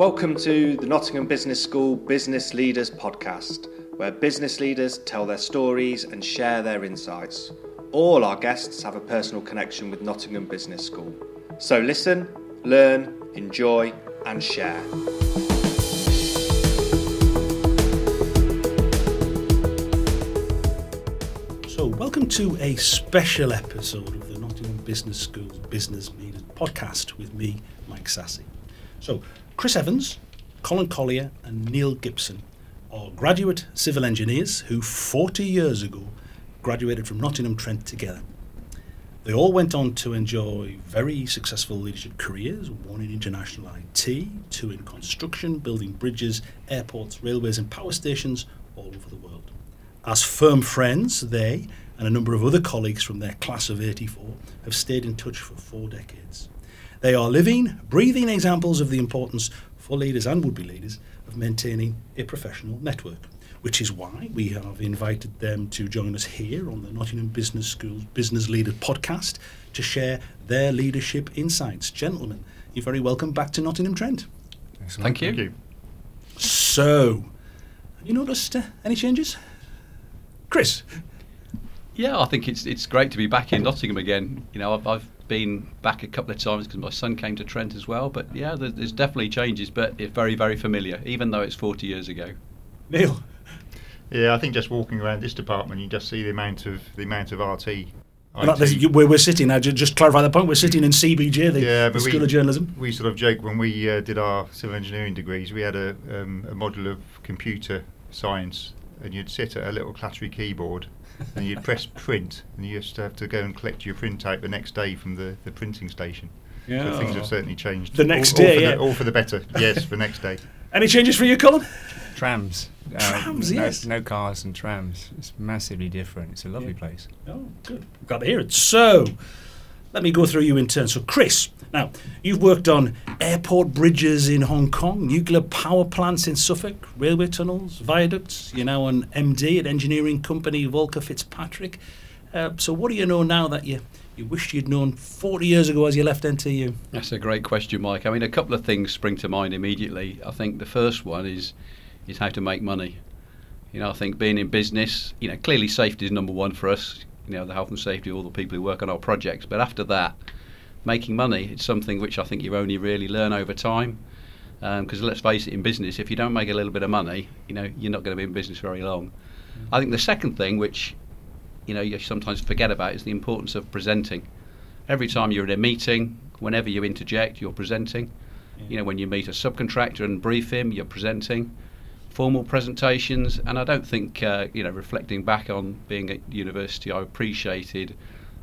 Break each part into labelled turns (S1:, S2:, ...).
S1: Welcome to the Nottingham Business School Business Leaders Podcast, where business leaders tell their stories and share their insights. All our guests have a personal connection with Nottingham Business School. So listen, learn, enjoy, and share.
S2: So, welcome to a special episode of the Nottingham Business School Business Leaders Podcast with me, Mike Sassi. So, Chris Evans, Colin Collier, and Neil Gibson are graduate civil engineers who 40 years ago graduated from Nottingham Trent together. They all went on to enjoy very successful leadership careers, one in international IT, two in construction, building bridges, airports, railways, and power stations all over the world. As firm friends, they and a number of other colleagues from their class of 84 have stayed in touch for four decades. They are living, breathing examples of the importance for leaders and would be leaders of maintaining a professional network, which is why we have invited them to join us here on the Nottingham Business School's Business Leader podcast to share their leadership insights. Gentlemen, you're very welcome back to Nottingham Trent.
S3: Thank you.
S2: So, have you noticed uh, any changes? Chris?
S3: Yeah, I think it's it's great to be back in Nottingham again. You know, I've, I've been back a couple of times because my son came to Trent as well. But yeah, there's definitely changes, but it's very very familiar, even though it's 40 years ago.
S2: Neil?
S4: Yeah, I think just walking around this department, you just see the amount of the amount of RT.
S2: Well, not this- where we're sitting now, ju- just clarify the point. We're sitting in CBJ, the,
S4: yeah,
S2: the School
S4: we,
S2: of Journalism.
S4: We sort of joke when we uh, did our civil engineering degrees. We had a, um, a module of computer science, and you'd sit at a little clattery keyboard, and you'd press print, and you used to have to go and collect your printout the next day from the, the printing station. So things have certainly changed.
S2: The next
S4: all, all
S2: day,
S4: for
S2: yeah.
S4: the, all for the better. Yes, the next day.
S2: Any changes for you, Colin?
S5: Trams. Uh,
S2: Trams,
S5: no,
S2: yes.
S5: No cars and trams. It's massively different. It's a lovely
S2: Yeah.
S5: place.
S2: Oh, good. Glad to hear it. So, let me go through you in turn. So, Chris, now you've worked on airport bridges in Hong Kong, nuclear power plants in Suffolk, railway tunnels, viaducts. You're now an MD at engineering company VolkerFitzpatrick. Uh, so, what do you know now that you you wished you'd known 40 years ago as you left NTU?
S3: That's a great question, Mike. I mean, a couple of things spring to mind immediately. I think the first one is is how to make money. You know, I think being in business, you know, clearly safety is number one for us. You know, the health and safety of all the people who work on our projects. But after that, making money, it's something which I think you only really learn over time. Um, because let's face it, in business, if you don't make a little bit of money, you know, you're not going to be in business very long. Mm. I think the second thing, which you know you sometimes forget about, is the importance of presenting. Every time you're in a meeting, whenever you interject, you're presenting. You know, when you meet a subcontractor and brief him, you're presenting. Formal presentations, and I don't think uh, you know. Reflecting back on being at university, I appreciated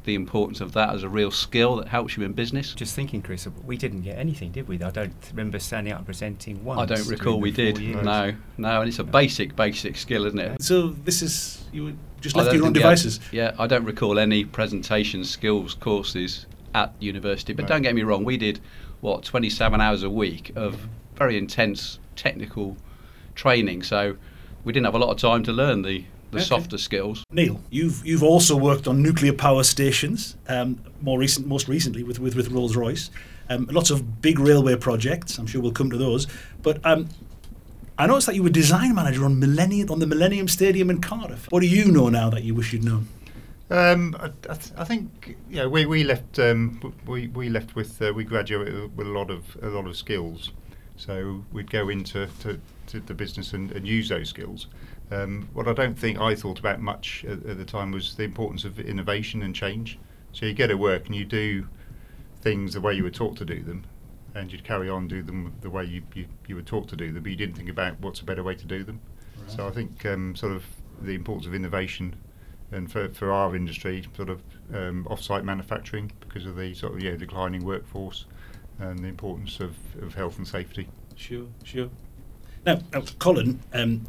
S3: the importance of that as a real skill that helps you in business.
S5: Just thinking, Chris, we didn't get anything, did we? I don't remember standing up and presenting once.
S3: I don't recall we did.
S5: years.
S3: No, no, and it's a basic, basic skill, isn't it?
S2: So, this is, you were just
S3: I
S2: left
S3: don't
S2: your own
S3: think- yeah,
S2: devices.
S3: Yeah, I don't recall any presentation skills courses at university. But
S4: Right.
S3: don't get me wrong, we did what 27 hours a week of very intense technical training. So we didn't have a lot of time to learn the the
S2: Okay.
S3: softer skills.
S2: Neil, you've you've also worked on nuclear power stations, um, more recent, most recently with with, with Rolls Royce. Um, lots of big railway projects. I'm sure we'll come to those. But um, I noticed that you were design manager on Millennium on the Millennium Stadium in Cardiff. What do you know now that you wish you'd known?
S4: Um, I, I, th- I think yeah, we we left um, we we left with uh, we graduated with a lot of a lot of skills, so we'd go into to, to the business and, and use those skills. Um, what I don't think I thought about much at, at the time was the importance of innovation and change. So you go to work and you do things the way you were taught to do them, and you'd carry on do them the way you, you, you were taught to do them, but you didn't think about what's a better way to do them. So I think um, sort of the importance of innovation and for, for our industry, sort of um, off-site manufacturing because of the sort of yeah declining workforce and the importance of, of health and safety.
S2: Sure, sure. Now, now Colin, um,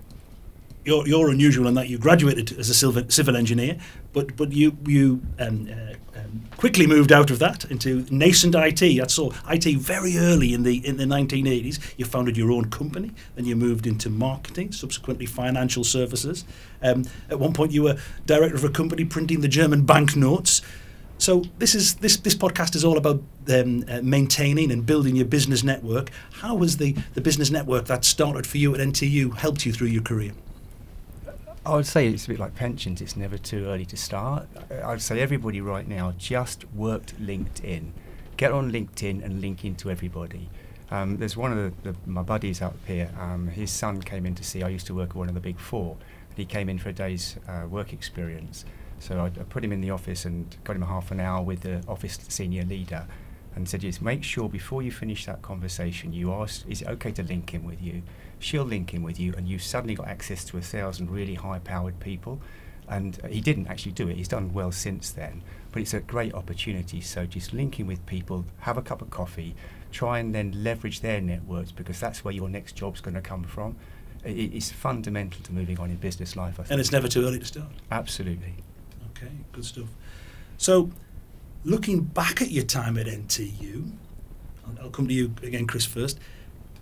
S2: you're, you're unusual in that you graduated as a civil, civil engineer, but but you you um, uh, um, quickly moved out of that into nascent IT. That's saw IT very early in the in the 1980s. You founded your own company, then you moved into marketing, subsequently financial services. Um, at one point, you were director of a company printing the German banknotes. So this is this this podcast is all about um, uh, maintaining and building your business network. How has the the business network that started for you at NTU helped you through your career?
S5: I would say it's a bit like pensions. It's never too early to start. I would say everybody right now just worked LinkedIn. Get on LinkedIn and link into everybody. Um, there's one of the, the, my buddies out here. Um, his son came in to see. I used to work at one of the big four, and he came in for a day's uh, work experience. So I, I, put him in the office and got him a half an hour with the office senior leader, and said, "Just make sure before you finish that conversation, you ask, is it okay to link in with you?" she'll link in with you, and you've suddenly got access to a thousand really high powered people. And uh, he didn't actually do it, he's done well since then. But it's a great opportunity. So just linking with people, have a cup of coffee, try and then leverage their networks because that's where your next job's going to come from. It, it's fundamental to moving on in business life. I think.
S2: And it's never too early to start.
S5: Absolutely.
S2: Okay, good stuff. So, looking back at your time at NTU, I'll, I'll come to you again, Chris, first.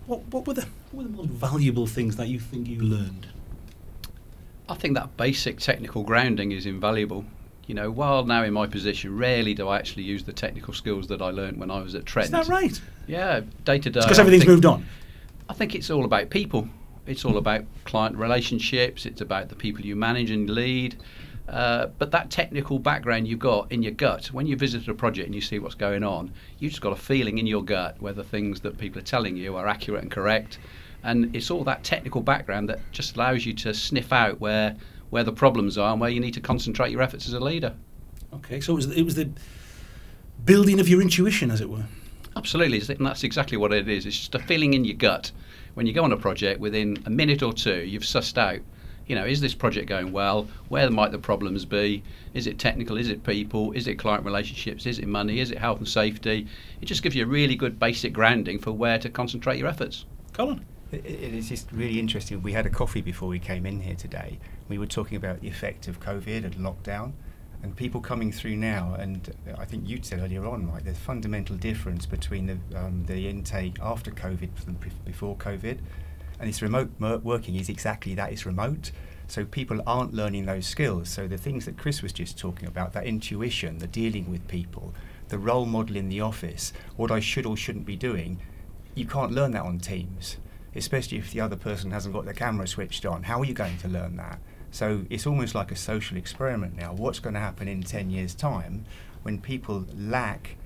S2: What, what, were the, what were the most valuable things that you think you learned?
S3: I think that basic technical grounding is invaluable. You know, while now in my position, rarely do I actually use the technical skills that I learned when I was at Trent.
S2: Is that right?
S3: Yeah, day to day.
S2: Because everything's
S3: think,
S2: moved on.
S3: I think it's all about people. It's all about client relationships. It's about the people you manage and lead. Uh, but that technical background you've got in your gut, when you visit a project and you see what's going on, you've just got a feeling in your gut whether things that people are telling you are accurate and correct. And it's all that technical background that just allows you to sniff out where where the problems are and where you need to concentrate your efforts as a leader.
S2: Okay, so it was, it was the building of your intuition, as it were.
S3: Absolutely, and that's exactly what it is. It's just a feeling in your gut. When you go on a project, within a minute or two, you've sussed out you know, is this project going well? Where might the problems be? Is it technical? Is it people? Is it client relationships? Is it money? Is it health and safety? It just gives you a really good basic grounding for where to concentrate your efforts.
S2: Colin?
S5: It, it is just really interesting. We had a coffee before we came in here today. We were talking about the effect of COVID and lockdown and people coming through now, and I think you said earlier on, right, there's a fundamental difference between the, um, the intake after COVID and before COVID and this remote working is exactly that it's remote. So people aren't learning those skills. So the things that chris was just talking about that intuition the dealing with people the role model in the office what i should or shouldn't be doing you can't learn that on teams especially if the other person hasn't got their camera switched on. How are you going to learn that? So it's almost like a social experiment now. What's going to happen in 10 years time when people lack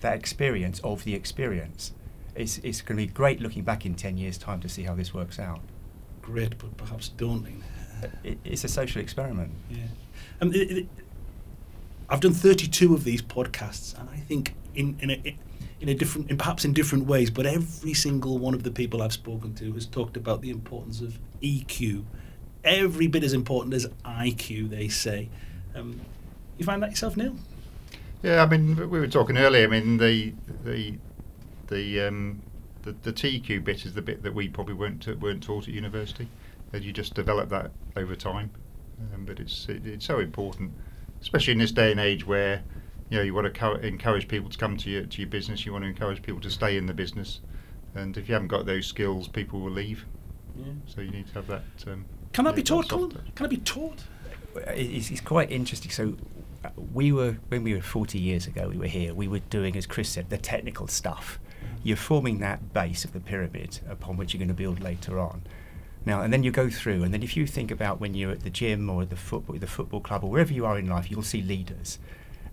S5: that experience of the experience it's, it's going to be great looking back in 10 years' time to see how this works out.
S2: Great, but perhaps daunting.
S5: It, it's a social experiment.
S2: Yeah. Um, it, it, I've done 32 of these podcasts, and I think in, in a, in a different, in perhaps in different ways, but every single one of the people I've spoken to has talked about the importance of EQ. Every bit as important as IQ, they say. Um, you find that yourself, Neil?
S4: Yeah, I mean, we were talking earlier. I mean, the the the um, the, the EQ bit is the bit that we probably weren't weren't taught at university. That you just develop that over time, um, but it's it, it's so important, especially in this day and age where you know you want to co- encourage people to come to your to your business. You want to encourage people to stay in the business, and if you haven't got those skills, people will leave. Yeah. So you need to have that. Um,
S2: Can that be taught, Colin? Can it be taught?
S5: It's, it's quite interesting. So uh, we were when we were 40 years ago we were here we were doing as chris said the technical stuff you're forming that base of the pyramid upon which you're going to build later on. Now, and then you go through, and then if you think about when you're at the gym or the football, the football club, or wherever you are in life, you'll see leaders.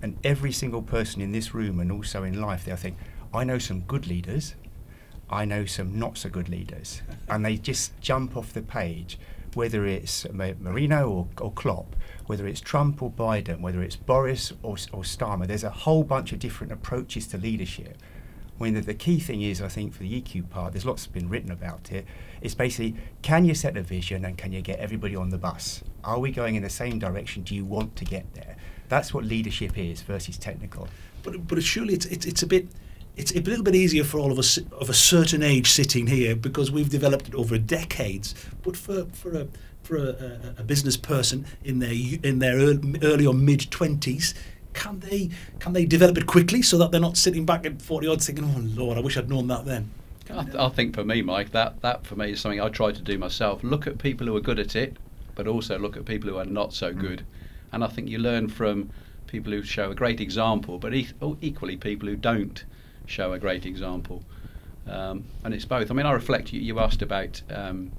S5: And every single person in this room and also in life, they'll think, I know some good leaders, I know some not so good leaders. and they just jump off the page, whether it's Mourinho or, or Klopp, whether it's Trump or Biden, whether it's Boris or, or Starmer. There's a whole bunch of different approaches to leadership. Mean, the, the, key thing is, I think, for the EQ part, there's lots been written about it. It's basically, can you set a vision and can you get everybody on the bus? Are we going in the same direction? Do you want to get there? That's what leadership is versus technical.
S2: But, but surely it's, it's, it's a bit it's a little bit easier for all of us of a certain age sitting here because we've developed it over decades. But for, for a for a, a, a business person in their in their early, early or mid twenties, can they can they develop it quickly so that they're not sitting back at 40 odds thinking, oh Lord, I wish I'd known that then?
S3: I, th- I, think for me, Mike, that, that for me is something I try to do myself. Look at people who are good at it, but also look at people who are not so mm. good. And I think you learn from people who show a great example, but e- oh, equally people who don't show a great example. Um, and it's both. I mean, I reflect. You, you asked about, um,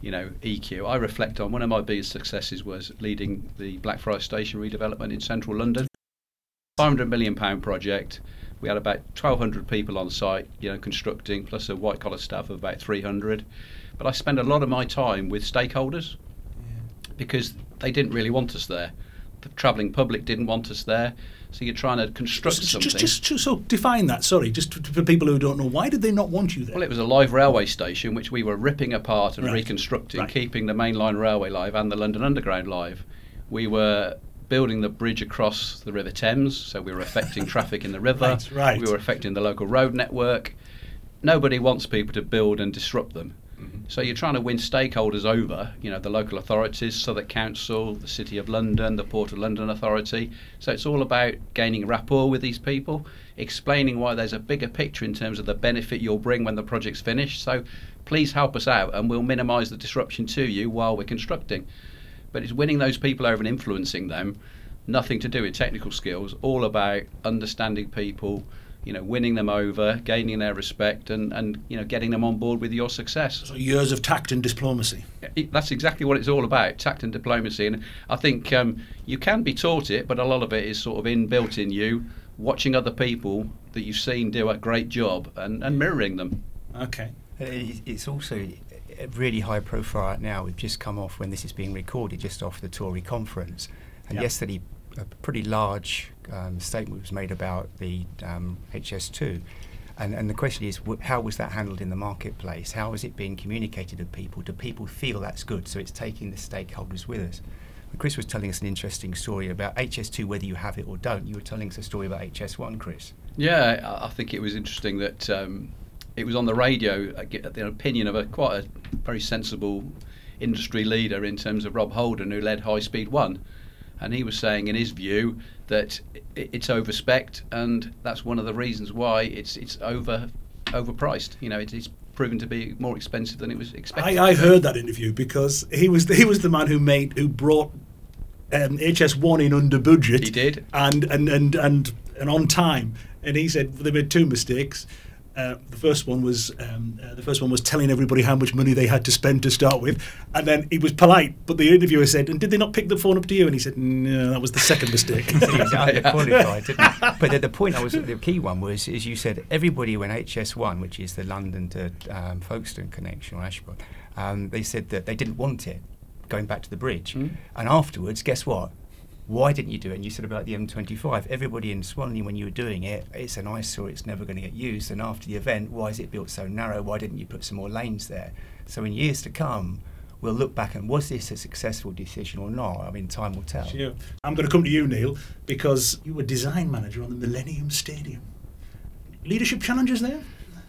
S3: you know, EQ. I reflect on one of my biggest successes was leading the Blackfriars Station redevelopment in central London. 500 million pound project. We had about 1,200 people on site, you know, constructing, plus a white collar staff of about 300. But I spent a lot of my time with stakeholders because they didn't really want us there. The travelling public didn't want us there. So you're trying to construct
S2: Just,
S3: something.
S2: just, just, so define that. Sorry, just to- for people who don't know, why did they not want you there?
S3: Well, it was a live railway station which we were ripping apart and
S2: Right.
S3: reconstructing,
S2: Right.
S3: keeping the mainline railway live and the London Underground live. We were building the bridge across the River Thames, so we were affecting traffic in the river.
S2: Right, right.
S3: We were affecting the local road network. Nobody wants people to build and disrupt them.
S2: Mm-hmm.
S3: So you're trying to win stakeholders over, you know, the local authorities, Southwark Council, the City of London, the Port of London Authority. So it's all about gaining rapport with these people, explaining why there's a bigger picture in terms of the benefit you'll bring when the project's finished. So please help us out and we'll minimise the disruption to you while we're constructing. But it's winning those people over and influencing them, nothing to do with technical skills, all about understanding people, you know, winning them over, gaining their respect, and, and you know, getting them on board with your success.
S2: So years of tact and diplomacy.
S3: It- That's exactly what it's all about, tact and diplomacy. And I think um, you can be taught it, but a lot of it is sort of inbuilt in you, watching other people that you've seen do a great job and, and mirroring them.
S2: Okay.
S5: It's also a really high profile right now. We've just come off when this is being recorded, just off the Tory conference, and
S2: Yep.
S5: yesterday a pretty large um, statement was made about the um, HS2. And, and the question is, wh- how was that handled in the marketplace? How is it being communicated to people? Do people feel that's good? So it's taking the stakeholders with us. And Chris was telling us an interesting story about HS2, whether you have it or don't. You were telling us a story about HS1, Chris.
S3: Yeah, I I think it was interesting that um, it was on the radio. The opinion of a quite a very sensible industry leader in terms of Rob Holden, who led High Speed One, and he was saying, in his view, that it's overspec, and that's one of the reasons why it's it's over overpriced. You know, it, it's proven to be more expensive than it was expected.
S2: I, I heard that interview because he was he was the man who made who brought um, HS1 in under budget.
S3: He did.
S2: and and and and and on time. And he said they made two mistakes. Uh, the first one was um, uh, the first one was telling everybody how much money they had to spend to start with, and then he was polite. But the interviewer said, "And did they not pick the phone up to you?" And he said, "No, that was the second mistake."
S5: he was underqualified, didn't he? But the, the point I was, the key one was, is you said everybody when HS1, which is the London to um, Folkestone connection or Ashford, um, they said that they didn't want it going back to the bridge.
S3: Mm.
S5: And afterwards, guess what? Why didn't you do it? And you said about the M25. Everybody in Swansea, when you were doing it, it's an eyesore. It's never going to get used. And after the event, why is it built so narrow? Why didn't you put some more lanes there? So in years to come, we'll look back and was this a successful decision or not? I mean, time will tell.
S2: Sure. I'm going to come to you, Neil, because you were design manager on the Millennium Stadium. Leadership challenges there?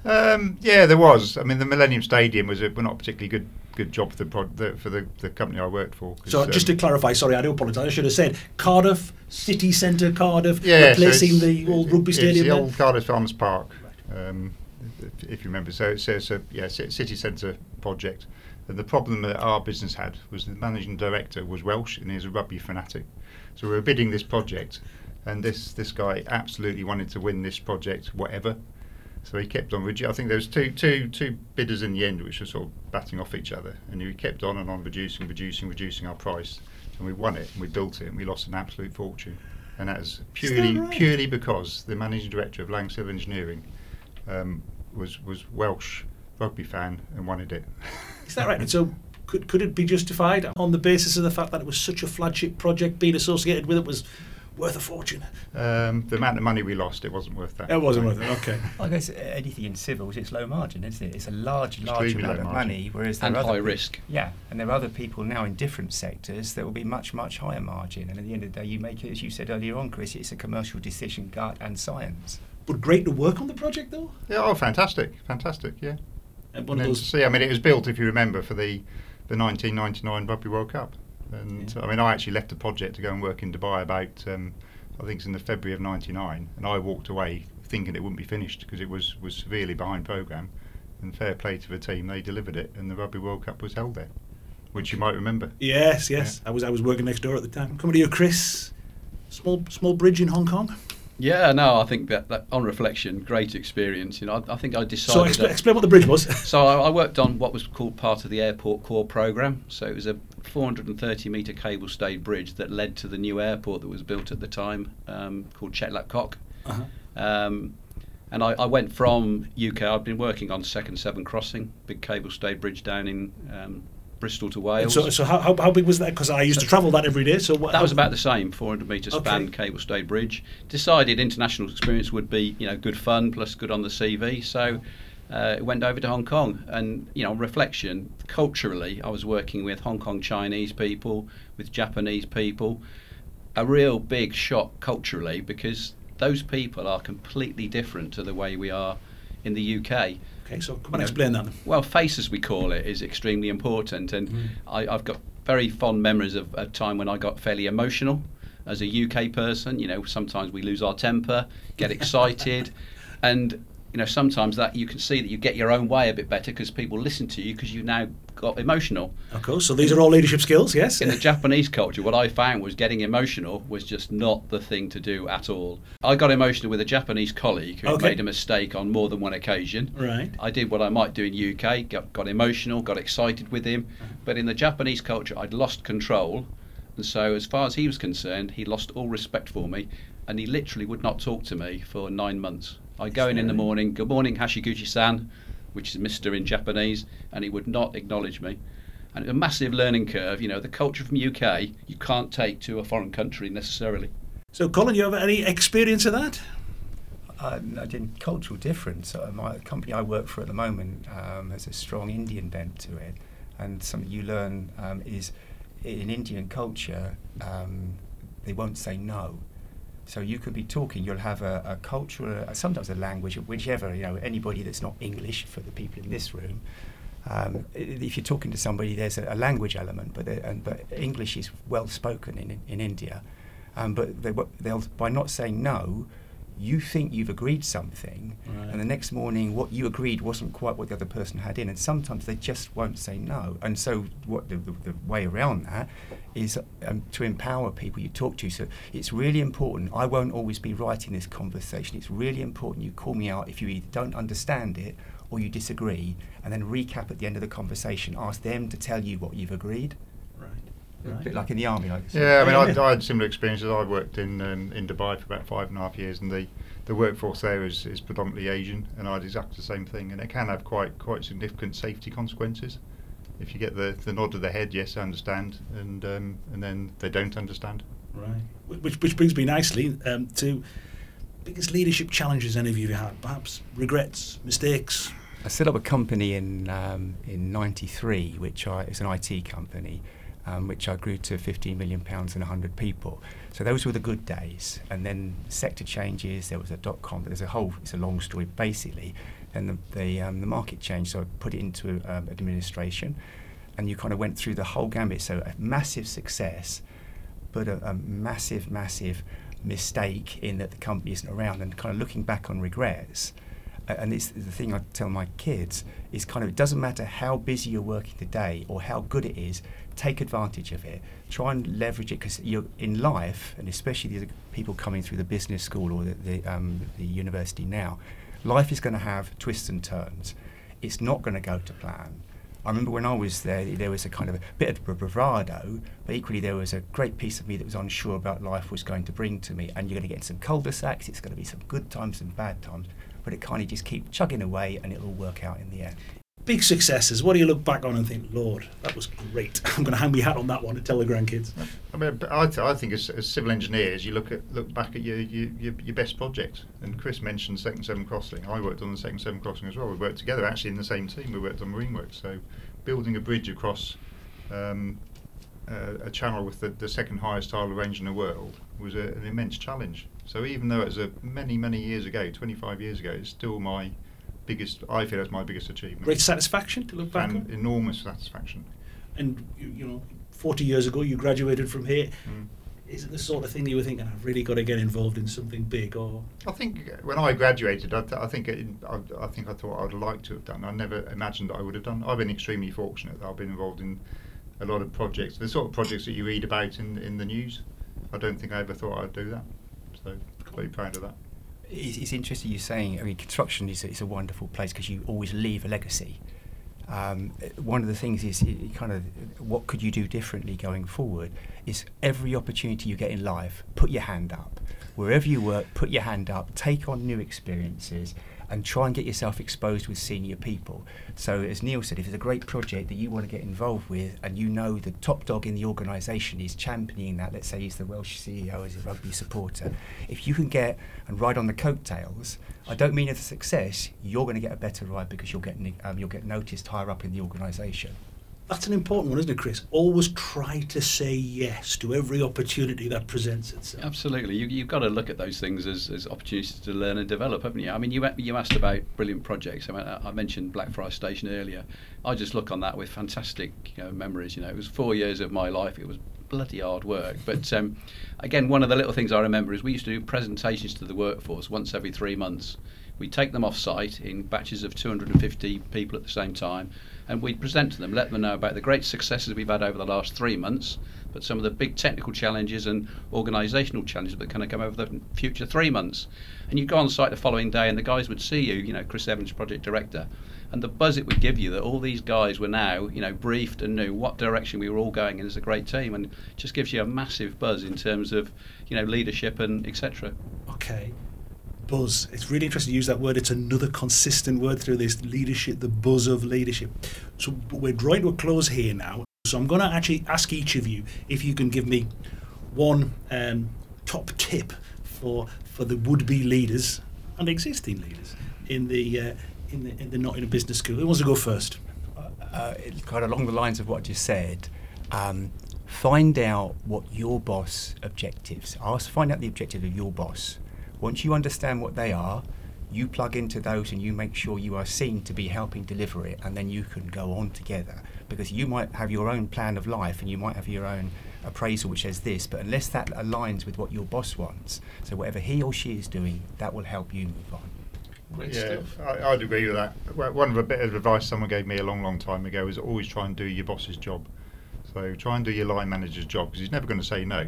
S4: Um, yeah, there was. I mean, the Millennium Stadium was a well, not a particularly good good job for the, pro- the for the, the company I worked for.
S2: So just to
S4: um,
S2: clarify, sorry, I do apologise. I should have said Cardiff City Centre, Cardiff,
S4: yeah,
S2: replacing
S4: it's-
S2: the old rugby
S4: it's
S2: stadium.
S4: the old Cardiff Arms Park, um, if, if you remember. So it's, it's a yeah city centre project. And the problem that our business had was the managing director was Welsh and he was a rugby fanatic. So we were bidding this project, and this this guy absolutely wanted to win this project, whatever. So he kept on. redu- I think there was two, two, two bidders in the end, which were sort of batting off each other, and he kept on and on reducing, reducing, reducing our price, and we won it, and we built it, and we lost an absolute fortune, and that was purely,
S2: right?
S4: purely because the managing director of Laing Civil Engineering um, was was Welsh rugby fan and wanted it.
S2: Is that right? And so could, could it be justified on the basis of the fact that it was such a flagship project, being associated with it was worth a fortune?
S4: Um, the amount of money we lost, it wasn't worth that.
S2: It wasn't worth it, okay.
S5: I guess anything in civils, it's low margin, isn't it? It's a large, large
S4: Extremely
S5: amount of
S4: margin.
S5: money, whereas there
S3: and
S5: are other
S3: high
S5: peop-
S3: risk.
S5: Yeah, and there are other people now in different sectors that will be much, much higher margin. And at the end of the day, you make it, as you said earlier on, Chris, it's a commercial decision, gut and science.
S2: But great to work on the project, though?
S4: Yeah, oh, fantastic, fantastic, yeah.
S2: And one
S4: And
S2: of
S4: then to
S2: those...
S4: see, I mean, it was built, if you remember, for the, the 1999 Rugby World Cup. And
S2: Yeah.
S4: I mean, I actually left the project to go and work in Dubai about, um, I think it's in the February of 99. And I walked away thinking it wouldn't be finished because it was, was severely behind programme. And fair play to the team, they delivered it. And the Rugby World Cup was held there, which you might remember.
S2: Yes, yes. I was I was working next door at the time. Coming to you, Chris. Small small bridge in Hong Kong.
S3: Yeah, no, I think that, that on reflection, great experience. You know, I, I think I decided.
S2: So
S3: that-
S2: explain what the bridge was.
S3: So I, I worked on what was called part of the airport core program. So it was a 430 metre cable stayed bridge that led to the new airport that was built at the time, um, called Chek Lap Kok.
S2: uh-huh.
S3: Um, and I, I went from UK. I've been working on Second Severn Crossing, big cable stayed bridge down in um, Bristol to Wales.
S2: so so how, how, how big was that? Because I used to travel that every day. So what,
S3: That was about the same, 400 metre span
S2: Okay.
S3: cable stayed bridge. Decided international experience would be, you know, good fun plus good on the CV. So uh, went over to Hong Kong, and you know, on reflection, culturally, I was working with Hong Kong Chinese people, with Japanese people. A real big shock culturally because those people are completely different to the way we are in the UK.
S2: Okay, so come on, explain that.
S3: Well, face as we call it is extremely important, and
S2: Mm.
S3: I, I've got very fond memories of a time when I got fairly emotional as a UK person. You know, sometimes we lose our temper, get excited, and you know sometimes that you can see that you get your own way a bit better because people listen to you because you've now got emotional.
S2: Of course. So these are all leadership skills. Yes.
S3: In the Japanese culture, what I found was getting emotional was just not the thing to do at all. I got emotional with a Japanese colleague who
S2: Okay.
S3: made a mistake on more than one occasion.
S2: Right.
S3: I did what I might do in UK, got, got emotional, got excited with him. But in the Japanese culture, I'd lost control. And so, as far as he was concerned, he lost all respect for me. And he literally would not talk to me for nine months. I'd go in in the morning, good morning, Hashiguchi san, which is Mr. in Japanese, and he would not acknowledge me. And a massive learning curve. You know, the culture from UK, you can't take to a foreign country necessarily.
S2: So, Colin, you have any experience of that?
S5: Um, I did cultural difference. Uh, my company I work for at the moment um, has a strong Indian bent to it, and something you learn um, is in Indian culture um, they won't say no. So you could be talking, you'll have a, a uh, sometimes a language, whichever you know. Anybody that's not English for the people in this room. Um, if you're talking to somebody, there's a, a language element, but and, but English is well spoken in in India. Um, but they, they'll by not saying no, you think you've agreed something,
S2: Right.
S5: and the next morning what you agreed wasn't quite what the other person had in, and sometimes they just won't say no. And so, what the, the, the way around that is um, to empower people you talk to. So it's really important. I won't always be right in this conversation. It's really important you call me out if you either don't understand it or you disagree, and then recap at the end of the conversation. Ask them to tell you what you've agreed.
S2: Right.
S5: A bit like in the army, like
S4: Yeah, I mean,
S2: Yeah.
S4: I, I had similar experiences. I worked in um, in Dubai for about five and a half years, and the, the workforce there is, is predominantly Asian, and I had exactly the same thing, and it can have quite quite significant safety consequences. If you get the, the nod of the head, yes, I understand, and um, and then they don't understand.
S2: Right. Which, which brings me nicely um, to biggest leadership challenges any of you have had. Perhaps regrets, mistakes.
S5: I set up a company in um, in '93, which I, is an IT company, um, which I grew to 15 million pounds and 100 people. So those were the good days. And then sector changes. There was a dot com. There's a whole. It's a long story, basically. Then the the, um, the market changed, so I put it into um, administration, and you kind of went through the whole gambit. So a massive success, but a, a massive, massive mistake in that the company isn't around, and kind of looking back on regrets. And it's the thing I tell my kids is kind of it doesn't matter how busy you're working today or how good it is, take advantage of it. Try and leverage it because you're in life, and especially the people coming through the business school or the the, um, the university now, life is going to have twists and turns. It's not going to go to plan. I remember when I was there, there was a kind of a bit of bravado, but equally there was a great piece of me that was unsure about life was going to bring to me. And you're going to get some cul-de-sacs, it's going to be some good times and bad times, but it kind of just keep chugging away and it'll work out in the end.
S2: Big successes. What do you look back on and think, Lord, that was great. I'm going to hang my hat on that one and tell the grandkids.
S4: I mean, I, th- I think as, as civil engineers, you look at look back at your your, your, best projects. And Chris mentioned Second Severn Crossing. I worked on the Second Severn Crossing as well. We worked together actually in the same team. We worked on Marine Works. So building a bridge across um, uh, a channel with the, the second highest tidal range in the world was a, an immense challenge. So even though it was a many many years ago, 25 years ago, it's still my biggest. I feel it's my biggest achievement.
S2: Great satisfaction to look back
S4: and
S2: on.
S4: enormous satisfaction.
S2: And, you, you know, 40 years ago, you graduated from here.
S4: Mm.
S2: Is it the sort of thing you were thinking, I've really got to get involved in something big? Or
S4: I think when I graduated, I, th- I think it, I, I think I thought I'd like to have done. I never imagined that I would have done. I've been extremely fortunate that I've been involved in a lot of projects, the sort of projects that you read about in in the news. I don't think I ever thought I'd do that. So quite proud of that.
S5: It's, it's interesting you're saying. I mean, construction is a, wonderful place because you always leave a legacy. Um, one of the things is kind of what could you do differently going forward is every opportunity you get in life, put your hand up. Wherever you work, put your hand up, take on new experiences, and try and get yourself exposed with senior people. So, as Neil said, if it's a great project that you want to get involved with, and you know the top dog in the organisation is championing that, let's say he's the Welsh CEO as a rugby supporter, if you can get and ride on the coattails, I don't mean it's a success, you're going to get a better ride because you'll get um, you'll get noticed higher up in the organisation.
S2: That's an important one, isn't it, Chris? Always try to say yes to every opportunity that presents itself.
S3: Absolutely. You, you've got to look at those things as, as opportunities to learn and develop, haven't you? I mean, you, you asked about brilliant projects. I, mean, I mentioned Blackfriars Station earlier. I just look on that with fantastic you know, memories. You know, it was four years of my life. It was bloody hard work. But um, again, one of the little things I remember is we used to do presentations to the workforce once every three months. We take them off site in batches of 250 people at the same time, and we present to them, let them know about the great successes we've had over the last three months, but some of the big technical challenges and organisational challenges that kind of come over the future three months. And you'd go on site the following day, and the guys would see you, you know, Chris Evans, project director, and the buzz it would give you that all these guys were now, you know, briefed and knew what direction we were all going in as a great team, and just gives you a massive buzz in terms of, you know, leadership and etc.
S2: Okay buzz. It's really interesting to use that word. It's another consistent word through this leadership, the buzz of leadership. So we're drawing to a close here now. So I'm going to actually ask each of you if you can give me one um, top tip for for the would-be leaders and existing leaders in the uh, in the in the not in a business school. Who wants to go first?
S5: Uh, along the lines of what you said. Um, find out what your boss objectives. Ask, find out the objective of your boss once you understand what they are, you plug into those and you make sure you are seen to be helping deliver it, and then you can go on together. Because you might have your own plan of life and you might have your own appraisal which says this, but unless that aligns with what your boss wants, so whatever he or she is doing, that will help you move on.
S3: Great
S4: yeah,
S3: stuff.
S4: I, would agree with that. One of a bit of advice someone gave me a long, long time ago is always try and do your boss's job. So try and do your line manager's job because he's never going to say no.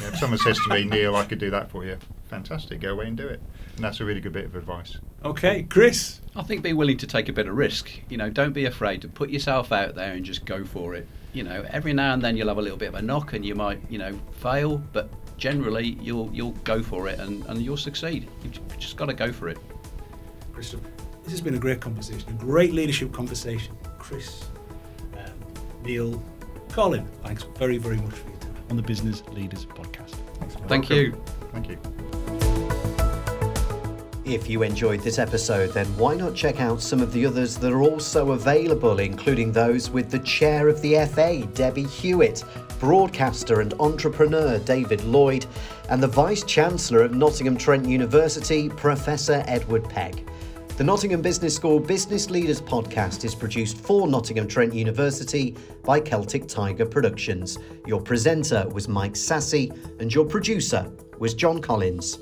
S4: Yeah, if someone says to me, Neil, I could do that for you, fantastic, go away and do it. And that's a really good bit of advice.
S2: Okay, Chris.
S3: I think be willing to take a bit of risk. You know, don't be afraid to put yourself out there and just go for it. You know, every now and then you'll have a little bit of a knock and you might, you know, fail, but generally you'll you'll go for it and, and you'll succeed. You've just got to go for it.
S2: Christopher, this has been a great conversation, a great leadership conversation. Chris, um, Neil, Colin, thanks very, very much for your time on the Business Leaders Podcast.
S3: Thank you.
S4: Thank you.
S6: If you enjoyed this episode, then why not check out some of the others that are also available, including those with the chair of the FA, Debbie Hewitt, broadcaster and entrepreneur David Lloyd, and the Vice Chancellor of Nottingham Trent University, Professor Edward Peck. The Nottingham Business School Business Leaders podcast is produced for Nottingham Trent University by Celtic Tiger Productions. Your presenter was Mike Sassi, and your producer was John Collins.